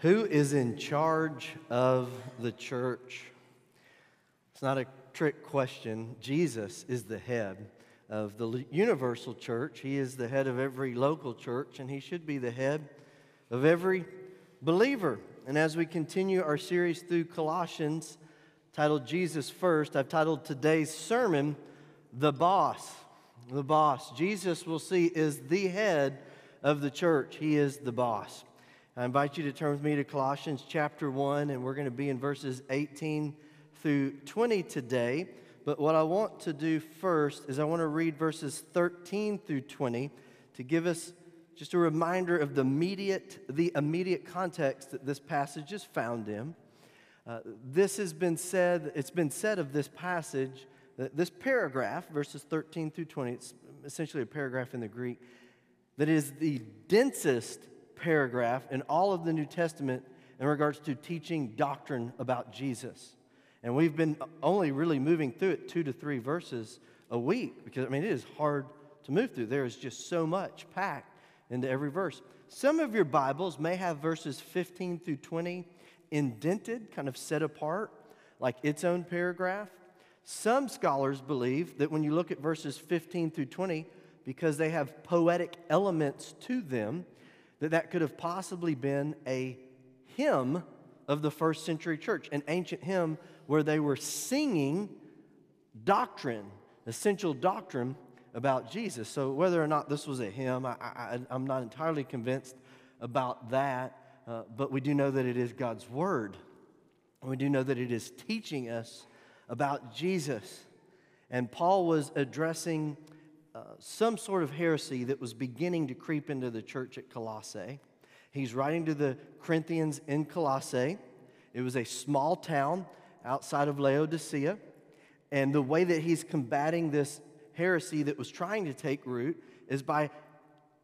Who is in charge of the church? It's not a trick question. Jesus is the head of the universal church. He is the head of every local church, and he should be the head of every believer. And as we continue our series through Colossians, titled Jesus First, I've titled today's sermon, The Boss. The Boss. Jesus, we'll see, is the head of the church, he is the boss. I invite you to turn with me to Colossians chapter 1, and we're going to be in verses 18 through 20 today. But what I want to do first is I want to read verses 13 through 20 to give us just a reminder of the immediate, the immediate context that this passage is found in. Uh, this has been said, it's been said of this passage, this paragraph, verses 13 through 20, it's essentially a paragraph in the Greek, that is the densest paragraph in all of the New Testament in regards to teaching doctrine about Jesus. And we've been only really moving through it two to three verses a week because, I mean, it is hard to move through. There is just so much packed into every verse. Some of your Bibles may have verses 15 through 20 indented, kind of set apart, like its own paragraph. Some scholars believe that when you look at verses 15 through 20, because they have poetic elements to them, that that could have possibly been a hymn of the first century church, an ancient hymn where they were singing doctrine, essential doctrine about Jesus. So, whether or not this was a hymn, I, am not entirely convinced about that, uh, but we do know that it is God's Word. We do know that it is teaching us about Jesus. And Paul was addressing some sort of heresy that was beginning to creep into the church at Colossae. He's writing to the Corinthians in Colossae. It was a small town outside of Laodicea. And the way that he's combating this heresy that was trying to take root is by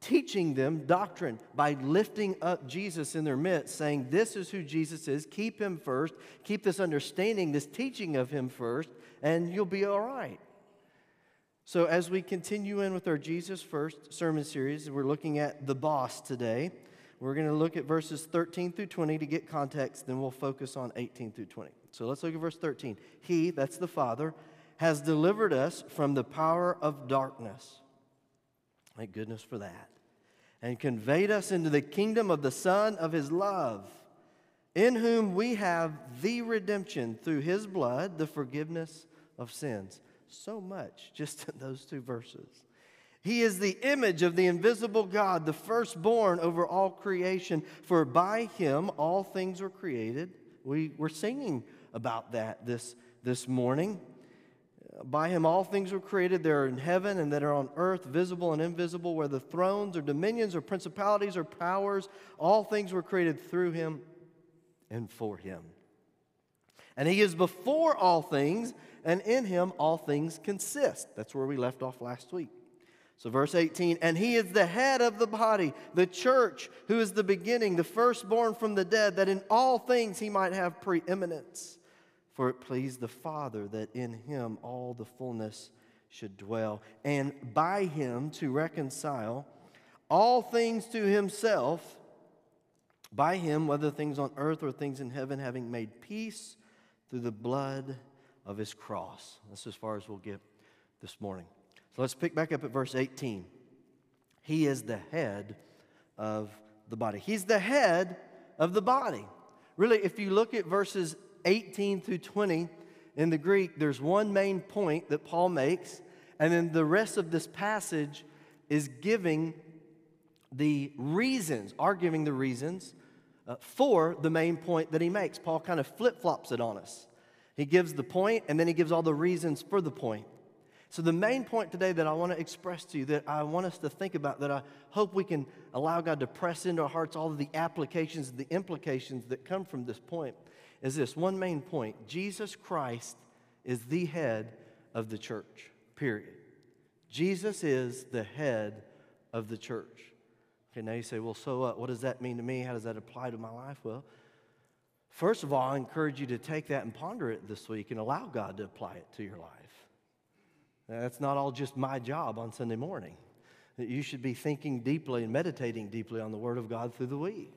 teaching them doctrine, by lifting up Jesus in their midst, saying, This is who Jesus is. Keep him first. Keep this understanding, this teaching of him first, and you'll be all right. So, as we continue in with our Jesus First sermon series, we're looking at the boss today. We're going to look at verses 13 through 20 to get context, then we'll focus on 18 through 20. So, let's look at verse 13. He, that's the Father, has delivered us from the power of darkness. Thank goodness for that. And conveyed us into the kingdom of the Son of His love, in whom we have the redemption through His blood, the forgiveness of sins so much just in those two verses. He is the image of the invisible God, the firstborn over all creation, for by him all things were created. We were singing about that this, this morning. By him all things were created that are in heaven and that are on earth, visible and invisible, whether thrones or dominions or principalities or powers, all things were created through him and for him. And he is before all things, and in him all things consist. That's where we left off last week. So, verse 18, and he is the head of the body, the church, who is the beginning, the firstborn from the dead, that in all things he might have preeminence. For it pleased the Father that in him all the fullness should dwell, and by him to reconcile all things to himself, by him, whether things on earth or things in heaven, having made peace through the blood of his cross. That's as far as we'll get this morning. So let's pick back up at verse 18. He is the head of the body. He's the head of the body. Really, if you look at verses 18 through 20 in the Greek, there's one main point that Paul makes, and then the rest of this passage is giving the reasons, are giving the reasons uh, for the main point that he makes. Paul kind of flip flops it on us. He gives the point and then he gives all the reasons for the point. So, the main point today that I want to express to you, that I want us to think about, that I hope we can allow God to press into our hearts all of the applications, the implications that come from this point, is this one main point Jesus Christ is the head of the church, period. Jesus is the head of the church. Okay, now you say, well, so what? What does that mean to me? How does that apply to my life? Well, First of all, I encourage you to take that and ponder it this week and allow God to apply it to your life. That's not all just my job on Sunday morning. You should be thinking deeply and meditating deeply on the Word of God through the week.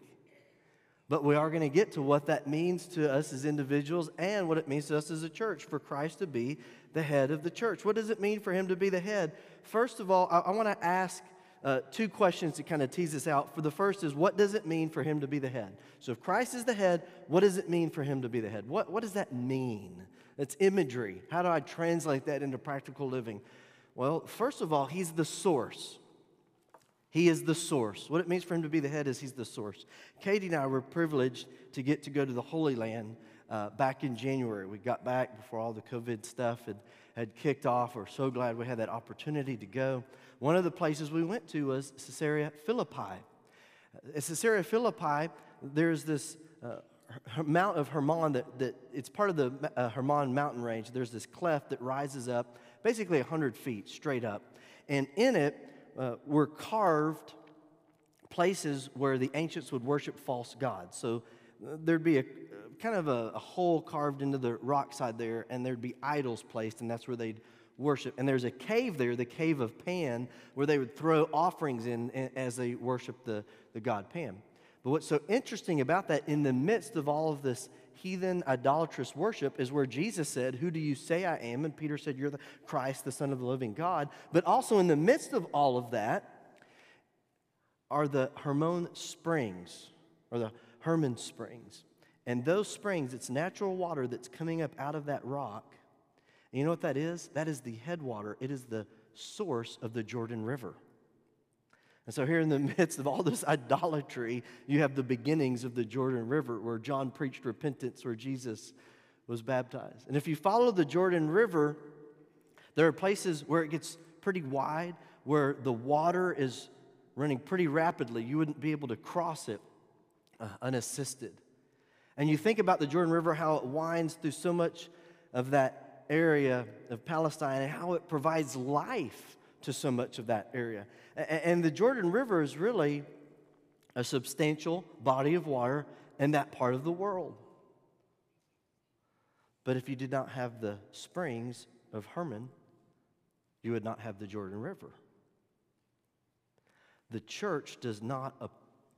But we are going to get to what that means to us as individuals and what it means to us as a church for Christ to be the head of the church. What does it mean for him to be the head? First of all, I, I want to ask uh, two questions to kind of tease this out. For the first is, what does it mean for him to be the head? So if Christ is the head, what does it mean for him to be the head? What, what does that mean? It's imagery. How do I translate that into practical living? Well, first of all, he's the source. He is the source. What it means for him to be the head is he's the source. Katie and I were privileged to get to go to the Holy Land uh, back in January. We got back before all the COVID stuff had, had kicked off. We're so glad we had that opportunity to go. One of the places we went to was Caesarea Philippi. At Caesarea Philippi, there's this uh, Mount of Hermon that, that it's part of the uh, Hermon mountain range. There's this cleft that rises up basically 100 feet straight up. And in it, uh, were carved places where the ancients would worship false gods. So uh, there'd be a kind of a, a, hole carved into the rock side there, and there'd be idols placed, and that's where they'd worship. And there's a cave there, the cave of Pan, where they would throw offerings in, as they worship the, the god Pan. But what's so interesting about that, in the midst of all of this heathen idolatrous worship is where Jesus said, Who do you say I am? And Peter said, You're the Christ, the Son of the living God. But also in the midst of all of that are the Hermon springs, or the Hermon springs. And those springs, it's natural water that's coming up out of that rock. And you know what that is? That is the headwater, it is the source of the Jordan River. And so, here in the midst of all this idolatry, you have the beginnings of the Jordan River where John preached repentance, where Jesus was baptized. And if you follow the Jordan River, there are places where it gets pretty wide, where the water is running pretty rapidly. You wouldn't be able to cross it uh, unassisted. And you think about the Jordan River, how it winds through so much of that area of Palestine and how it provides life to so much of that area. And the Jordan River is really a substantial body of water in that part of the world. But if you did not have the springs of Hermon, you would not have the Jordan River. The church does not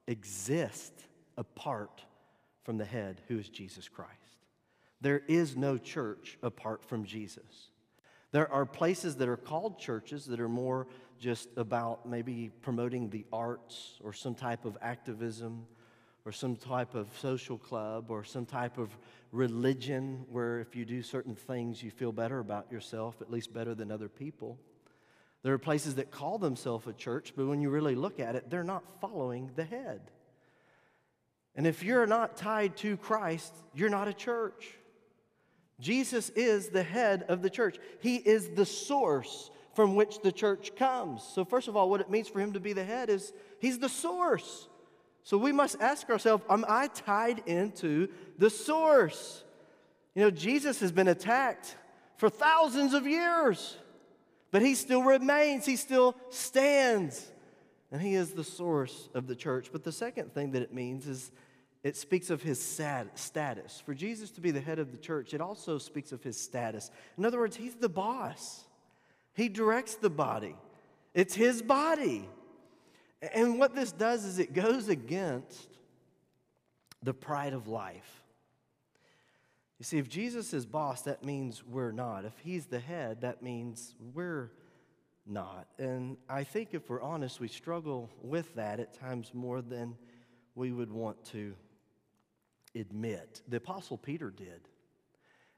exist apart from the head, who is Jesus Christ. There is no church apart from Jesus. There are places that are called churches that are more just about maybe promoting the arts or some type of activism or some type of social club or some type of religion where if you do certain things you feel better about yourself, at least better than other people. There are places that call themselves a church, but when you really look at it, they're not following the head. And if you're not tied to Christ, you're not a church. Jesus is the head of the church. He is the source from which the church comes. So, first of all, what it means for him to be the head is he's the source. So, we must ask ourselves Am I tied into the source? You know, Jesus has been attacked for thousands of years, but he still remains, he still stands, and he is the source of the church. But the second thing that it means is it speaks of his status. For Jesus to be the head of the church, it also speaks of his status. In other words, he's the boss. He directs the body, it's His body. And what this does is it goes against the pride of life. You see, if Jesus is boss, that means we're not. If He's the head, that means we're not. And I think if we're honest, we struggle with that at times more than we would want to admit. The Apostle Peter did.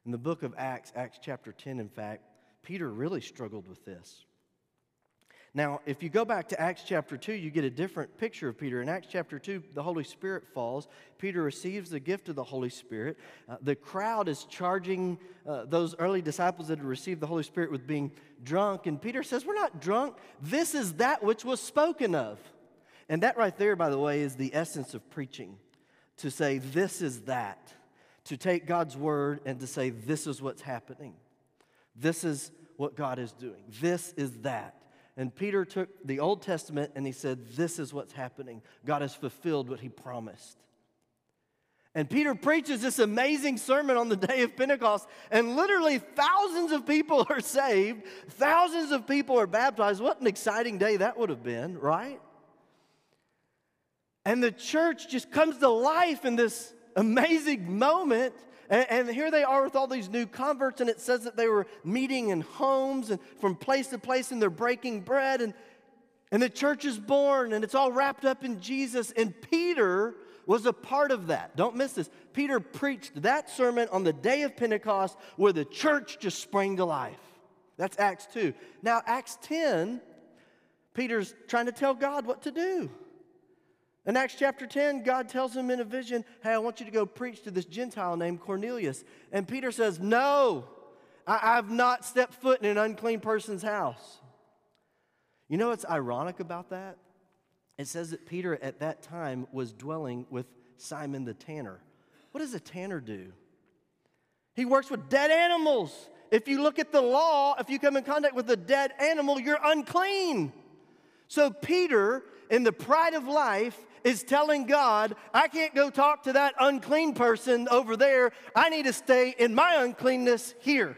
In the book of Acts, Acts chapter 10, in fact, Peter really struggled with this. Now, if you go back to Acts chapter 2, you get a different picture of Peter. In Acts chapter 2, the Holy Spirit falls. Peter receives the gift of the Holy Spirit. Uh, the crowd is charging uh, those early disciples that had received the Holy Spirit with being drunk. And Peter says, We're not drunk. This is that which was spoken of. And that right there, by the way, is the essence of preaching to say, This is that. To take God's word and to say, This is what's happening. This is what God is doing. This is that. And Peter took the Old Testament and he said, This is what's happening. God has fulfilled what he promised. And Peter preaches this amazing sermon on the day of Pentecost, and literally thousands of people are saved, thousands of people are baptized. What an exciting day that would have been, right? And the church just comes to life in this amazing moment. And, and, here they are with all these new converts, and it says that they were meeting in homes and from place to place, and they're breaking bread. And, and the church is born, and it's all wrapped up in Jesus. And Peter was a part of that. Don't miss this. Peter preached that sermon on the day of Pentecost where the church just sprang to life. That's Acts 2. Now, Acts 10, Peter's trying to tell God what to do. In Acts chapter 10, God tells him in a vision, Hey, I want you to go preach to this Gentile named Cornelius. And Peter says, No, I, have not stepped foot in an unclean person's house. You know what's ironic about that? It says that Peter at that time was dwelling with Simon the tanner. What does a tanner do? He works with dead animals. If you look at the law, if you come in contact with a dead animal, you're unclean. So Peter, in the pride of life, is telling God, I can't go talk to that unclean person over there. I need to stay in my uncleanness here.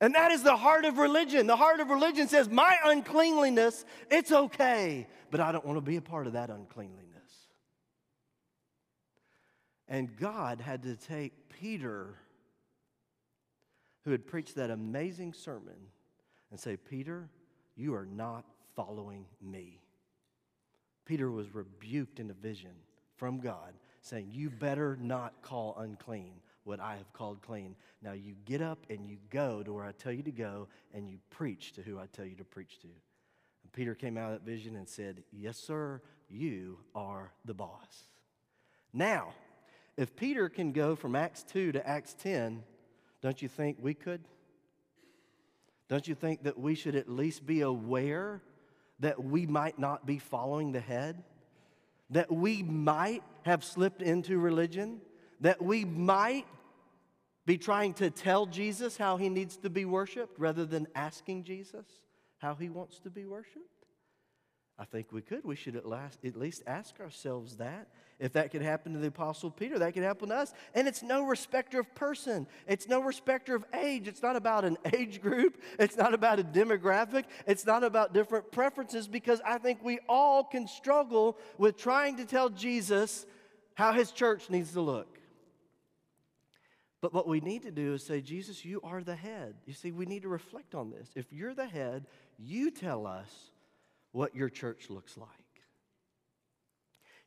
And that is the heart of religion. The heart of religion says, My uncleanliness, it's okay, but I don't want to be a part of that uncleanliness. And God had to take Peter, who had preached that amazing sermon, and say, Peter, you are not following me. Peter was rebuked in a vision from God, saying, You better not call unclean what I have called clean. Now you get up and you go to where I tell you to go, and you preach to who I tell you to preach to. And Peter came out of that vision and said, Yes, sir, you are the boss. Now, if Peter can go from Acts 2 to Acts 10, don't you think we could? Don't you think that we should at least be aware that we might not be following the head, that we might have slipped into religion, that we might be trying to tell Jesus how he needs to be worshiped rather than asking Jesus how he wants to be worshiped? I think we could. We should at, last, at least ask ourselves that. If that could happen to the Apostle Peter, that could happen to us. And it's no respecter of person, it's no respecter of age. It's not about an age group, it's not about a demographic, it's not about different preferences, because I think we all can struggle with trying to tell Jesus how his church needs to look. But what we need to do is say, Jesus, you are the head. You see, we need to reflect on this. If you're the head, you tell us what your church looks like.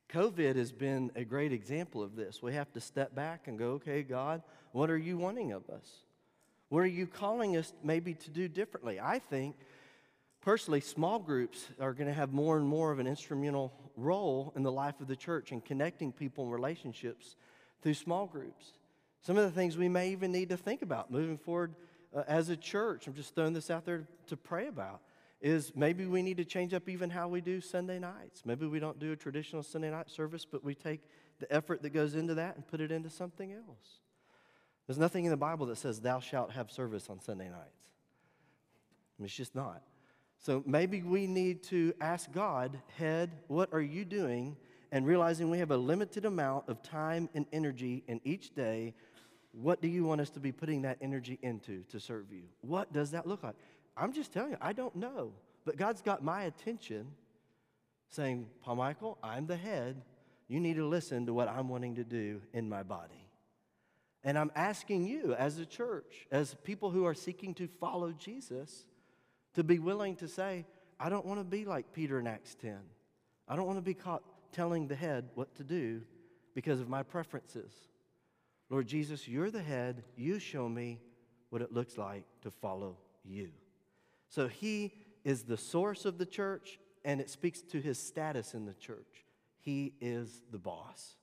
COVID has been a great example of this. We have to step back and go, okay, God, what are you wanting of us? What are you calling us maybe to do differently? I think, personally, small groups are going to have more and more of an instrumental role in the life of the church and connecting people and relationships through small groups. Some of the things we may even need to think about moving forward uh, as a church. I'm just throwing this out there to pray about is maybe we need to change up even how we do Sunday nights. Maybe we don't do a traditional Sunday night service, but we take the effort that goes into that and put it into something else. There's nothing in the Bible that says, Thou shalt have service on Sunday nights. It's just not. So maybe we need to ask God, Head, what are you doing? And realizing we have a limited amount of time and energy in each day, what do you want us to be putting that energy into to serve you? What does that look like? I'm just telling you, I don't know. But God's got my attention saying, Paul Michael, I'm the head. You need to listen to what I'm wanting to do in my body. And I'm asking you, as a church, as people who are seeking to follow Jesus, to be willing to say, I don't want to be like Peter in Acts 10. I don't want to be caught telling the head what to do because of my preferences. Lord Jesus, you're the head. You show me what it looks like to follow you. So he is the source of the church, and it speaks to his status in the church. He is the boss.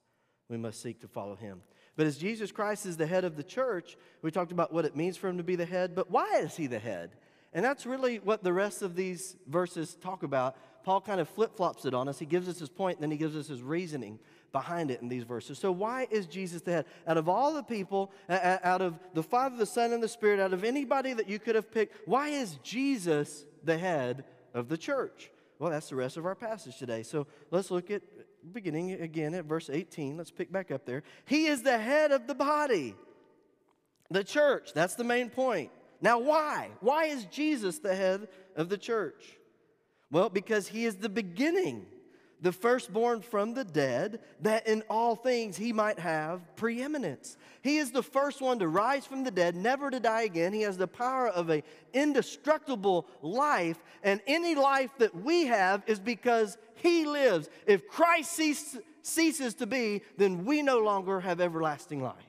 We must seek to follow him. But as Jesus Christ is the head of the church, we talked about what it means for him to be the head, but why is he the head? And that's really what the rest of these verses talk about. Paul kind of flip flops it on us. He gives us his point, then he gives us his reasoning behind it in these verses. So, why is Jesus the head? Out of all the people, out of the Father, the Son, and the Spirit, out of anybody that you could have picked, why is Jesus the head of the church? Well, that's the rest of our passage today. So, let's look at beginning again at verse 18. Let's pick back up there. He is the head of the body, the church. That's the main point. Now, why? Why is Jesus the head of the church? Well, because he is the beginning the firstborn from the dead, that in all things he might have preeminence. He is the first one to rise from the dead, never to die again. He has the power of an indestructible life, and any life that we have is because he lives. If Christ ceases to be, then we no longer have everlasting life.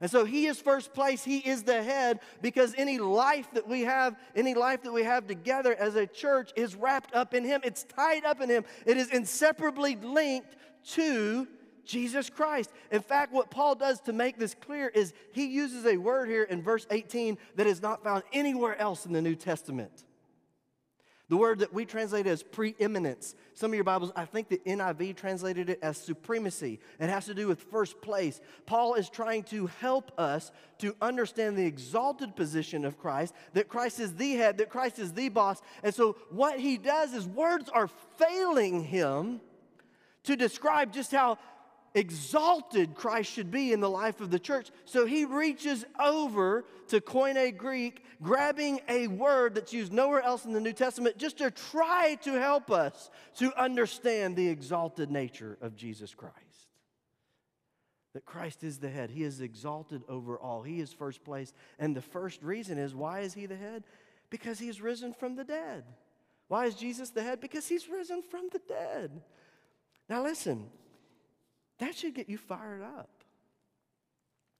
And so he is first place, he is the head because any life that we have, any life that we have together as a church is wrapped up in him. It's tied up in him. It is inseparably linked to Jesus Christ. In fact, what Paul does to make this clear is he uses a word here in verse 18 that is not found anywhere else in the New Testament. The word that we translate as preeminence. Some of your Bibles, I think the NIV translated it as supremacy. It has to do with first place. Paul is trying to help us to understand the exalted position of Christ, that Christ is the head, that Christ is the boss. And so what he does is words are failing him to describe just how exalted Christ should be in the life of the church. So he reaches over to Koine Greek, grabbing a word that's used nowhere else in the New Testament, just to try to help us to understand the exalted nature of Jesus Christ. That Christ is the head. He is exalted over all. He is first place. And the first reason is why is he the head? Because he's risen from the dead. Why is Jesus the head? Because he's risen from the dead. Now listen, that should get you fired up.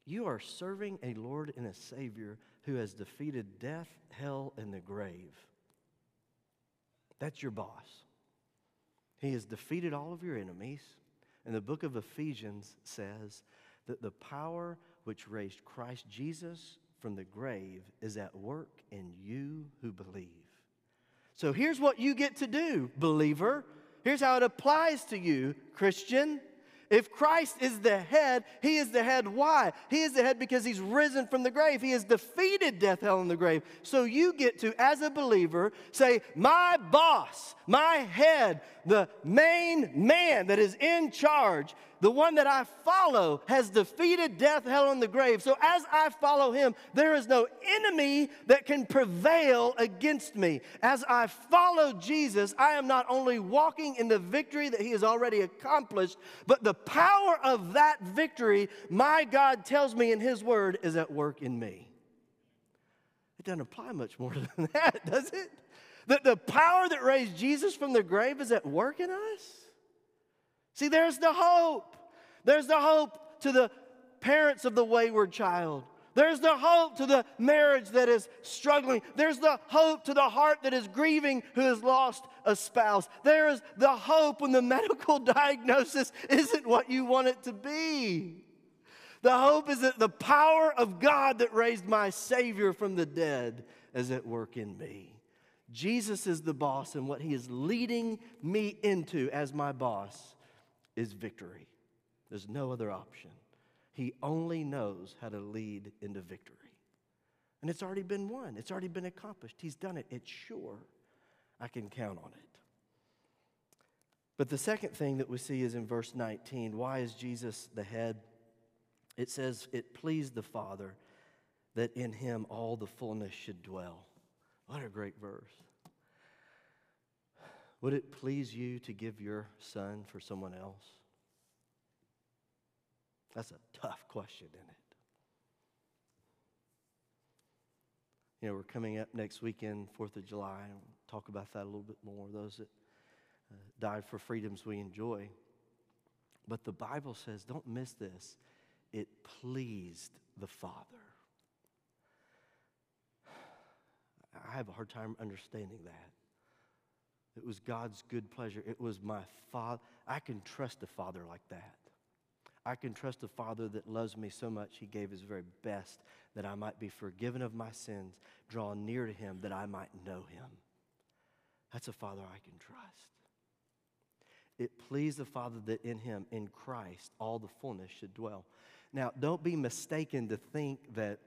You are serving a Lord and a Savior who has defeated death, hell, and the grave. That's your boss. He has defeated all of your enemies. And the book of Ephesians says that the power which raised Christ Jesus from the grave is at work in you who believe. So here's what you get to do, believer. Here's how it applies to you, Christian. If Christ is the head, he is the head. Why? He is the head because he's risen from the grave. He has defeated death, hell, and the grave. So you get to, as a believer, say, My boss, my head, the main man that is in charge, the one that I follow has defeated death, hell, and the grave. So as I follow him, there is no enemy that can prevail against me. As I follow Jesus, I am not only walking in the victory that he has already accomplished, but the power of that victory, my God tells me in his word, is at work in me. It doesn't apply much more than that, does it? That the power that raised Jesus from the grave is at work in us? See, there's the hope. There's the hope to the parents of the wayward child. There's the hope to the marriage that is struggling. There's the hope to the heart that is grieving who has lost a spouse. There is the hope when the medical diagnosis isn't what you want it to be. The hope is that the power of God that raised my Savior from the dead is at work in me. Jesus is the boss, and what he is leading me into as my boss is victory. There's no other option. He only knows how to lead into victory. And it's already been won, it's already been accomplished. He's done it. It's sure. I can count on it. But the second thing that we see is in verse 19. Why is Jesus the head? It says, It pleased the Father that in him all the fullness should dwell. What a great verse. Would it please you to give your son for someone else? That's a tough question, isn't it? You know, we're coming up next weekend, 4th of July, and we'll talk about that a little bit more, those that uh, died for freedoms we enjoy. But the Bible says, don't miss this, it pleased the Father. I have a hard time understanding that. It was God's good pleasure. It was my Father. I can trust a Father like that. I can trust a Father that loves me so much, He gave His very best that I might be forgiven of my sins, draw near to Him that I might know Him. That's a Father I can trust. It pleased the Father that in Him, in Christ, all the fullness should dwell. Now, don't be mistaken to think that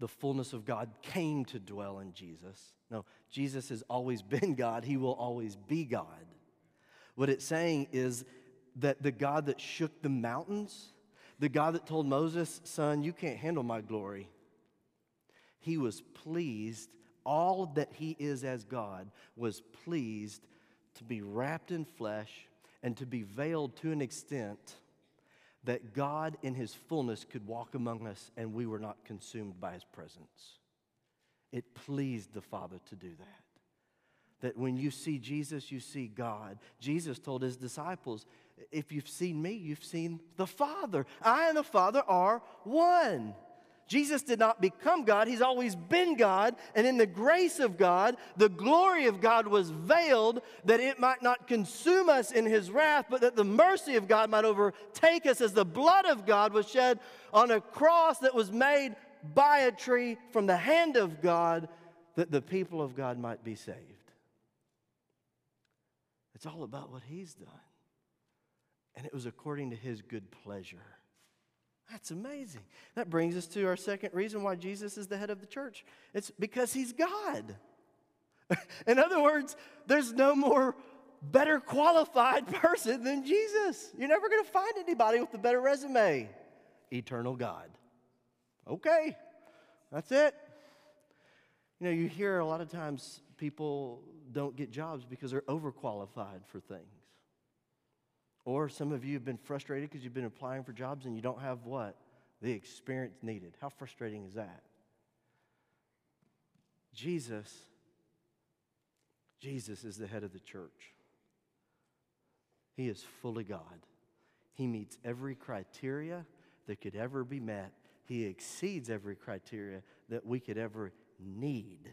the fullness of God came to dwell in Jesus. No, Jesus has always been God, He will always be God. What it's saying is that the God that shook the mountains, the God that told Moses, Son, you can't handle my glory, He was pleased, all that He is as God was pleased to be wrapped in flesh and to be veiled to an extent that God in his fullness could walk among us and we were not consumed by his presence. It pleased the Father to do that. That when you see Jesus, you see God. Jesus told his disciples, If you've seen me, you've seen the Father. I and the Father are one. Jesus did not become God, He's always been God. And in the grace of God, the glory of God was veiled that it might not consume us in His wrath, but that the mercy of God might overtake us as the blood of God was shed on a cross that was made by a tree from the hand of God, that the people of God might be saved. It's all about what He's done. And it was according to His good pleasure. That's amazing. That brings us to our second reason why Jesus is the head of the church. It's because he's God. In other words, there's no more better qualified person than Jesus. You're never going to find anybody with a better resume. Eternal God. Okay, that's it. You know, you hear a lot of times people don't get jobs because they're overqualified for things. Or some of you have been frustrated because you've been applying for jobs and you don't have what? The experience needed. How frustrating is that? Jesus, Jesus is the head of the church. He is fully God. He meets every criteria that could ever be met. He exceeds every criteria that we could ever need.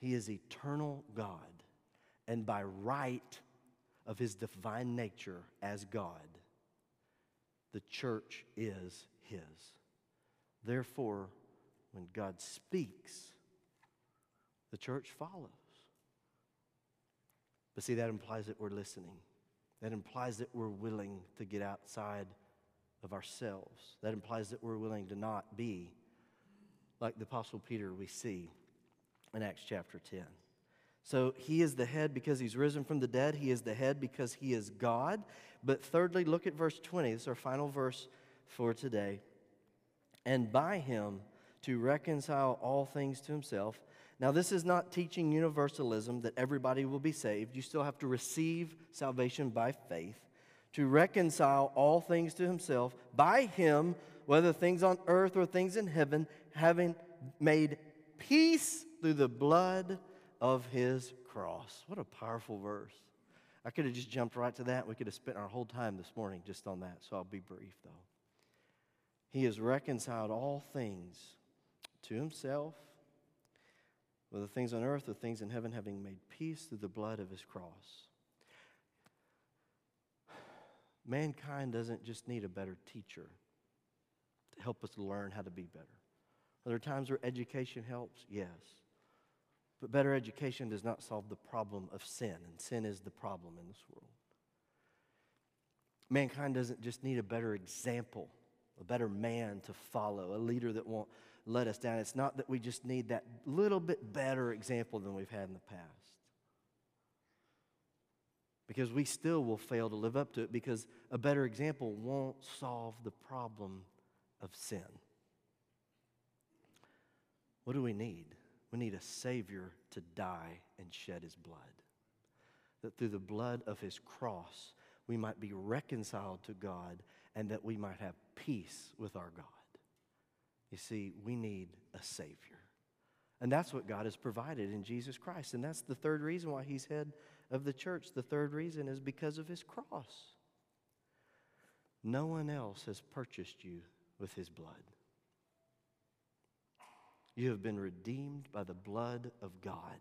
He is eternal God. And by right, of his divine nature as God, the church is his. Therefore, when God speaks, the church follows. But see, that implies that we're listening. That implies that we're willing to get outside of ourselves. That implies that we're willing to not be like the Apostle Peter we see in Acts chapter 10. So he is the head because he's risen from the dead. He is the head because he is God. But thirdly, look at verse 20. This is our final verse for today. And by him to reconcile all things to himself. Now, this is not teaching universalism that everybody will be saved. You still have to receive salvation by faith. To reconcile all things to himself by him, whether things on earth or things in heaven, having made peace through the blood of his cross. What a powerful verse. I could have just jumped right to that. We could have spent our whole time this morning just on that, so I'll be brief though. He has reconciled all things to himself, whether things on earth or things in heaven, having made peace through the blood of his cross. Mankind doesn't just need a better teacher to help us learn how to be better. Are there times where education helps? Yes. But better education does not solve the problem of sin, and sin is the problem in this world. Mankind doesn't just need a better example, a better man to follow, a leader that won't let us down. It's not that we just need that little bit better example than we've had in the past. Because we still will fail to live up to it because a better example won't solve the problem of sin. What do we need? We need a Savior to die and shed his blood. That through the blood of his cross, we might be reconciled to God and that we might have peace with our God. You see, we need a Savior. And that's what God has provided in Jesus Christ. And that's the third reason why he's head of the church. The third reason is because of his cross. No one else has purchased you with his blood. You have been redeemed by the blood of God.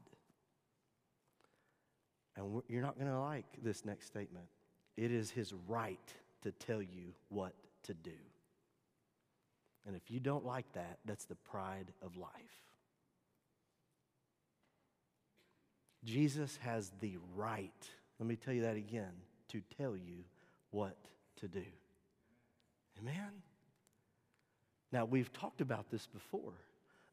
And you're not going to like this next statement. It is his right to tell you what to do. And if you don't like that, that's the pride of life. Jesus has the right, let me tell you that again, to tell you what to do. Amen? Now, we've talked about this before.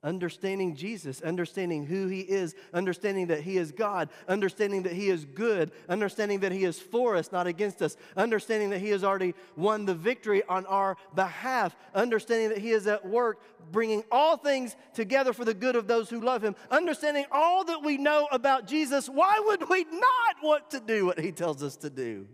Understanding Jesus, understanding who He is, understanding that He is God, understanding that He is good, understanding that He is for us, not against us, understanding that He has already won the victory on our behalf, understanding that He is at work bringing all things together for the good of those who love Him, understanding all that we know about Jesus. Why would we not want to do what He tells us to do?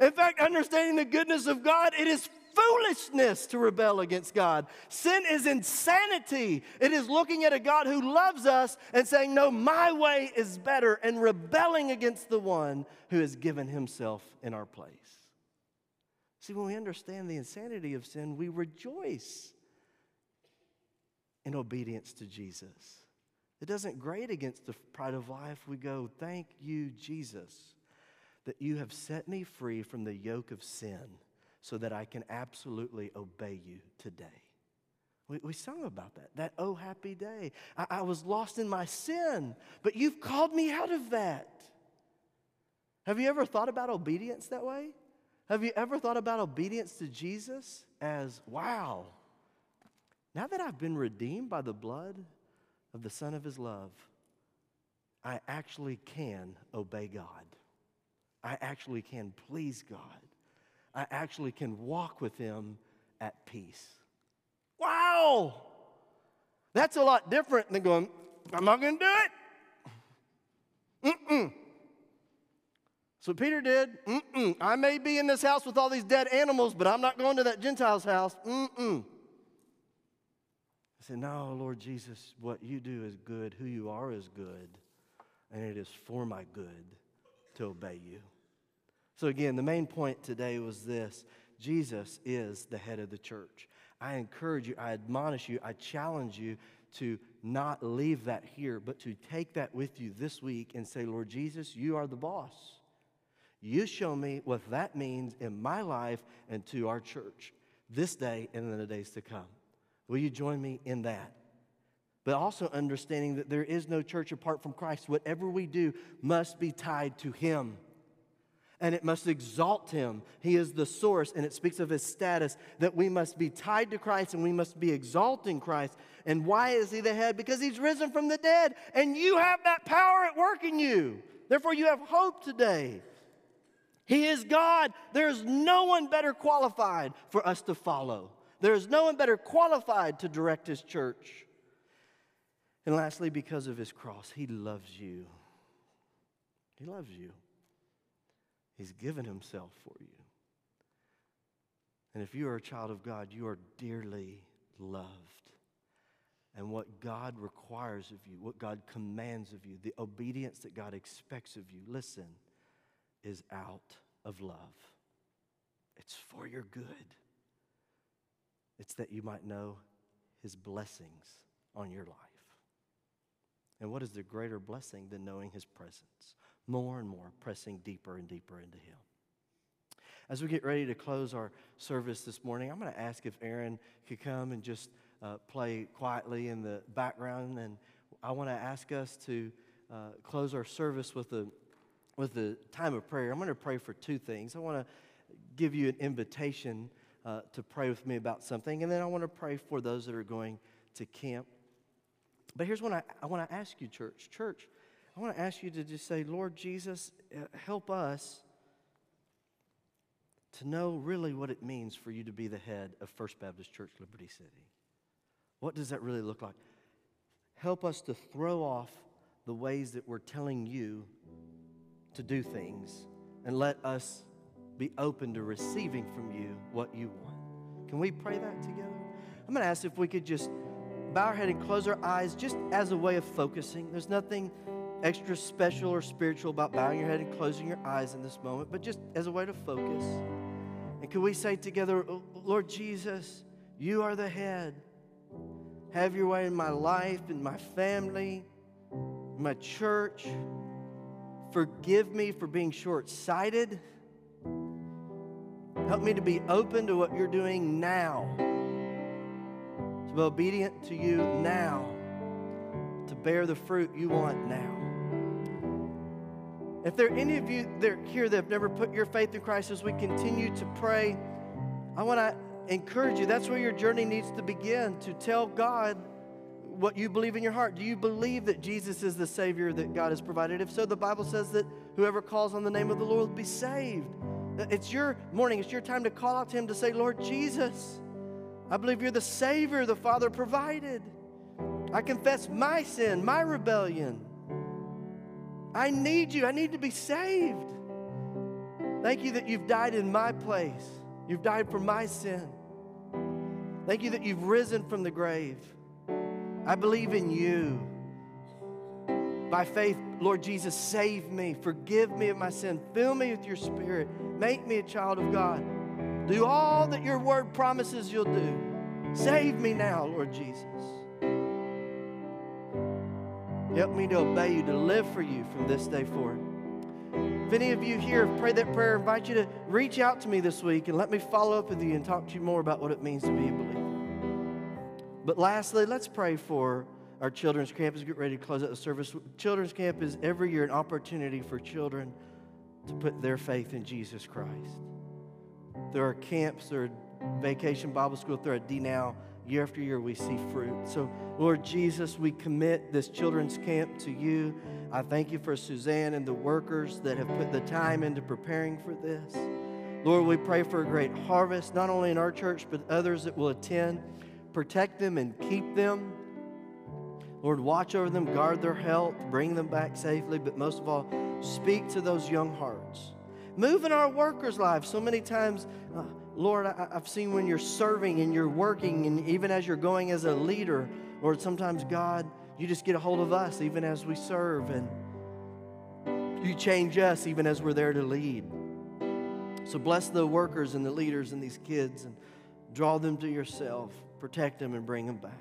In fact, understanding the goodness of God, it is foolishness to rebel against God. Sin is insanity. It is looking at a God who loves us and saying, No, my way is better, and rebelling against the one who has given himself in our place. See, when we understand the insanity of sin, we rejoice in obedience to Jesus. It doesn't grate against the pride of life. We go, Thank you, Jesus, that you have set me free from the yoke of sin so that I can absolutely obey you today. We, we sung about that, that oh happy day. I, I was lost in my sin, but you've called me out of that. Have you ever thought about obedience that way? Have you ever thought about obedience to Jesus as, wow, now that I've been redeemed by the blood of the Son of His love, I actually can obey God. I actually can please God. I actually can walk with Him at peace. Wow! That's a lot different than going, I'm not going to do it. Mm-mm. So Peter did. Mm-mm. I may be in this house with all these dead animals, but I'm not going to that Gentile's house. Mm-mm. I said, No, Lord Jesus, what you do is good. Who you are is good. And it is for my good to obey you. So, again, the main point today was this Jesus is the head of the church. I encourage you, I admonish you, I challenge you to not leave that here, but to take that with you this week and say, Lord Jesus, you are the boss. You show me what that means in my life and to our church this day and in the days to come. Will you join me in that? But also understanding that there is no church apart from Christ. Whatever we do must be tied to Him and it must exalt him. He is the source, and it speaks of his status that we must be tied to Christ and we must be exalting Christ. And why is he the head? Because he's risen from the dead, and you have that power at work in you. Therefore, you have hope today. He is God. There is no one better qualified for us to follow. There is no one better qualified to direct his church. And lastly, because of his cross, he loves you. He loves you. He's given himself for you. And if you are a child of God, you are dearly loved. And what God requires of you, what God commands of you, the obedience that God expects of you, listen, is out of love. It's for your good. It's that you might know his blessings on your life. And what is the greater blessing than knowing his presence? More and more, pressing deeper and deeper into Him. As we get ready to close our service this morning, I'm going to ask if Aaron could come and just uh, play quietly in the background. And I want to ask us to uh, close our service with a, with a time of prayer. I'm going to pray for two things. I want to give you an invitation uh, to pray with me about something, and then I want to pray for those that are going to camp. But here's what I, I want to ask you, church. Church, I want to ask you to just say, Lord Jesus, uh, help us to know really what it means for you to be the head of First Baptist Church, Liberty City. What does that really look like? Help us to throw off the ways that we're telling you to do things and let us be open to receiving from you what you want. Can we pray that together? I'm going to ask if we could just bow our head and close our eyes just as a way of focusing. There's nothing extra special or spiritual about bowing your head and closing your eyes in this moment, but just as a way to focus. And can we say together, oh, Lord Jesus, you are the head. Have your way in my life, in my family, in my church. Forgive me for being short sighted. Help me to be open to what you're doing now, to be obedient to you now, to bear the fruit you want now. If there are any of you that here that have never put your faith in Christ as we continue to pray, I want to encourage you. That's where your journey needs to begin to tell God, what you believe in your heart? Do you believe that Jesus is the Savior that God has provided? If so, the Bible says that whoever calls on the name of the Lord will be saved. It's your morning, it's your time to call out to Him to say, Lord Jesus, I believe you're the Savior the Father provided. I confess my sin, my rebellion. I need you. I need to be saved. Thank you that you've died in my place. You've died for my sin. Thank you that you've risen from the grave. I believe in you. By faith, Lord Jesus, save me. Forgive me of my sin. Fill me with your spirit. Make me a child of God. Do all that your word promises you'll do. Save me now, Lord Jesus. Help me to obey you, to live for you from this day forward. If any of you here have prayed that prayer, I invite you to reach out to me this week and let me follow up with you and talk to you more about what it means to be a believer. But lastly, let's pray for our children's camp as we get ready to close out the service. Children's camp is every year an opportunity for children to put their faith in Jesus Christ. There are camps, there are vacation Bible school, there are D now. Year after year, we see fruit. So, Lord Jesus, we commit this children's camp to you. I thank you for Suzanne and the workers that have put the time into preparing for this. Lord, we pray for a great harvest, not only in our church, but others that will attend. Protect them and keep them. Lord, watch over them, guard their health, bring them back safely, but most of all, speak to those young hearts. Move in our workers' lives. So many times, uh, Lord, I, have seen when you're serving and you're working, and even as you're going as a leader, Lord, sometimes, God, you just get a hold of us even as we serve, and you change us even as we're there to lead. So bless the workers and the leaders and these kids and draw them to yourself, protect them, and bring them back.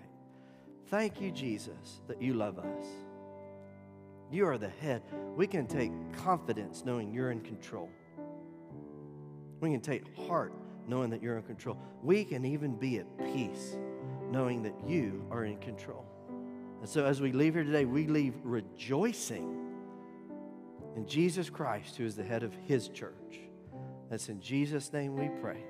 Thank you, Jesus, that you love us. You are the head. We can take confidence knowing you're in control. We can take heart knowing that you're in control. We can even be at peace knowing that you are in control. And so as we leave here today, we leave rejoicing in Jesus Christ, who is the head of his church. That's in Jesus' name we pray.